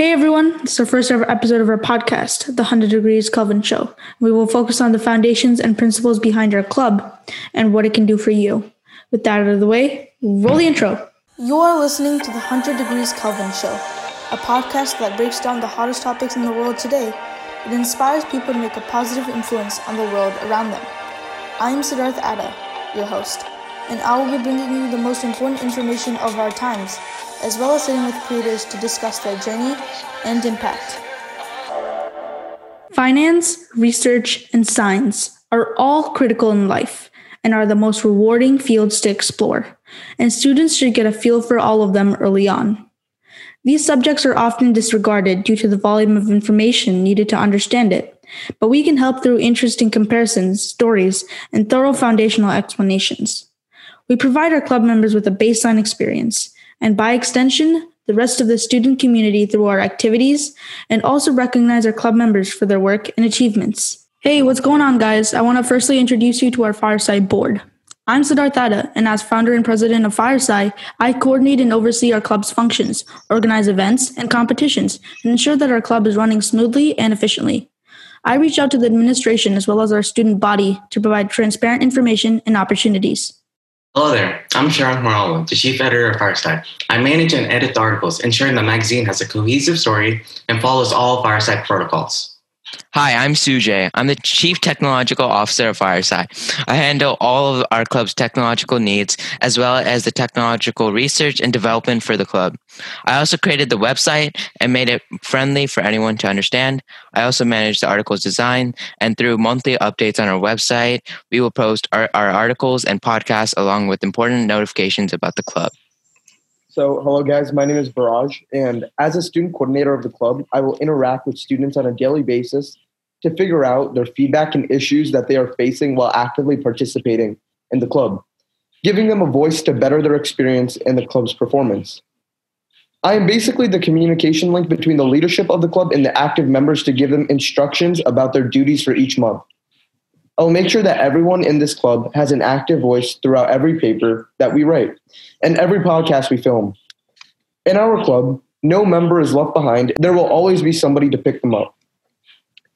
Hey everyone, this is our first ever episode of our podcast, The 100 Degrees Kelvin Show. We will focus on the foundations and principles behind our club and what it can do for you. With that out of the way, roll the intro. You are listening to The 100 Degrees Kelvin Show, a podcast that breaks down the hottest topics in the world today. It inspires people to make a positive influence on the world around them. I am Siddharth Atta, your host, and I will be bringing you the most important information of our times as well as sitting with creators to discuss their journey and impact. Finance, research, and science are all critical in life and are the most rewarding fields to explore, and students should get a feel for all of them early on. These subjects are often disregarded due to the volume of information needed to understand it, but we can help through interesting comparisons, stories, and thorough foundational explanations. We provide our club members with a baseline experience and by extension, the rest of the student community through our activities, and also recognize our club members for their work and achievements. Hey, what's going on, guys? I want to firstly introduce you to our FiReSci board. I'm Siddharth Atta, and as founder and president of FiReSci, I coordinate and oversee our club's functions, organize events and competitions, and ensure that our club is running smoothly and efficiently. I reach out to the administration as well as our student body to provide transparent information and opportunities. Hello there, I'm Sharon Morales, the chief editor of FiReSci. I manage and edit the articles, ensuring the magazine has a cohesive story and follows all FiReSci protocols. Hi, I'm Sujay. I'm the Chief Technological Officer of FiReSci. I handle all of our club's technological needs as well as the technological research and development for the club. I also created the website and made it friendly for anyone to understand. I also manage the article's design, and through monthly updates on our website, we will post our, our articles and podcasts along with important notifications about the club. So, hello guys, my name is Baraj, and as a student coordinator of the club, I will interact with students on a daily basis to figure out their feedback and issues that they are facing while actively participating in the club, giving them a voice to better their experience in the club's performance. I am basically the communication link between the leadership of the club and the active members to give them instructions about their duties for each month. I will make sure that everyone in this club has an active voice throughout every paper that we write and every podcast we film. In our club, no member is left behind. There will always be somebody to pick them up.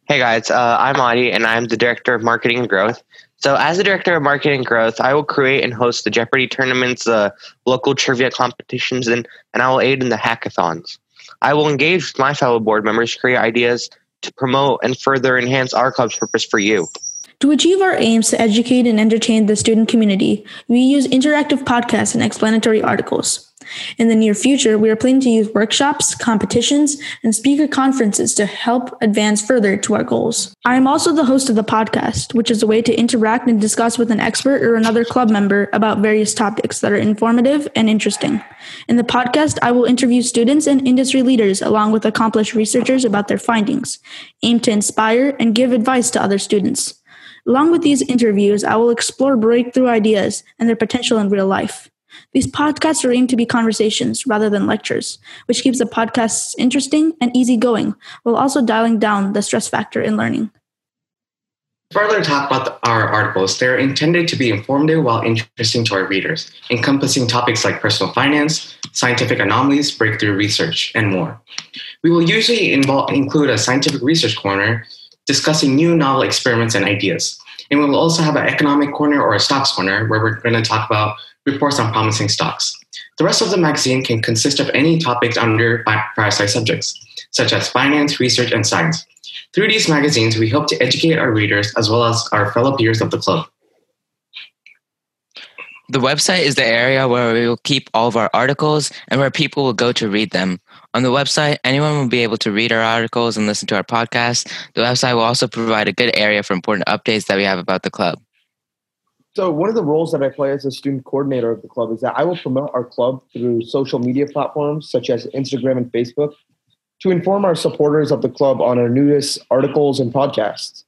Hey guys, uh, I'm Adi and I'm the Director of Marketing and Growth. So, as the Director of Marketing and Growth, I will create and host the Jeopardy tournaments, uh, local trivia competitions, and, and I will aid in the hackathons. I will engage with my fellow board members to create ideas to promote and further enhance our club's purpose for you. To achieve our aims to educate and entertain the student community, we use interactive podcasts and explanatory articles. In the near future, we are planning to use workshops, competitions, and speaker conferences to help advance further to our goals. I am also the host of the podcast, which is a way to interact and discuss with an expert or another club member about various topics that are informative and interesting. In the podcast, I will interview students and industry leaders along with accomplished researchers about their findings, aim to inspire and give advice to other students. Along with these interviews, I will explore breakthrough ideas and their potential in real life. These podcasts are aimed to be conversations rather than lectures, which keeps the podcasts interesting and easygoing while also dialing down the stress factor in learning. Further talk about the, our articles, they're intended to be informative while interesting to our readers, encompassing topics like personal finance, scientific anomalies, breakthrough research, and more. We will usually involve, include a scientific research corner discussing new novel experiments and ideas. And we will also have an economic corner or a stocks corner where we're going to talk about reports on promising stocks. The rest of the magazine can consist of any topics under FiReSci subjects, such as finance, research, and science. Through these magazines, we hope to educate our readers as well as our fellow peers of the club. The website is the area where we will keep all of our articles and where people will go to read them. On the website, anyone will be able to read our articles and listen to our podcast. The website will also provide a good area for important updates that we have about the club. So, one of the roles that I play as a student coordinator of the club is that I will promote our club through social media platforms such as Instagram and Facebook to inform our supporters of the club on our newest articles and podcasts.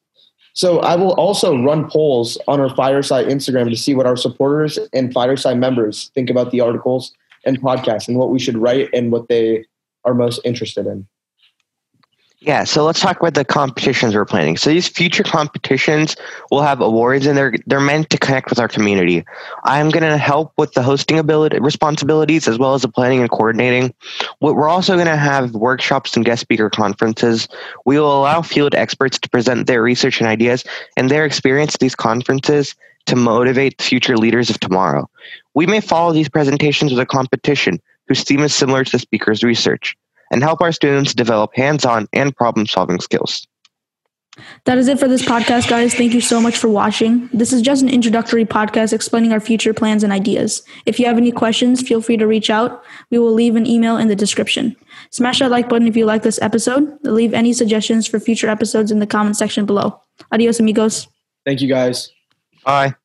So I will also run polls on our FiReSci Instagram to see what our supporters and FiReSci members think about the articles and podcasts and what we should write and what they are most interested in. Yeah, so let's talk about the competitions we're planning. So these future competitions will have awards and they're they're meant to connect with our community. I'm going to help with the hosting ability responsibilities as well as the planning and coordinating. We're also going to have workshops and guest speaker conferences. We will allow field experts to present their research and ideas and their experience at these conferences to motivate future leaders of tomorrow. We may follow these presentations with a competition whose theme is similar to the speaker's research and help our students develop hands on and problem solving skills. That is it for this podcast, guys. Thank you so much for watching. This is just an introductory podcast explaining our future plans and ideas. If you have any questions, feel free to reach out. We will leave an email in the description. Smash that like button if you like this episode. Leave any suggestions for future episodes in the comment section below. Adios, amigos. Thank you guys. Bye.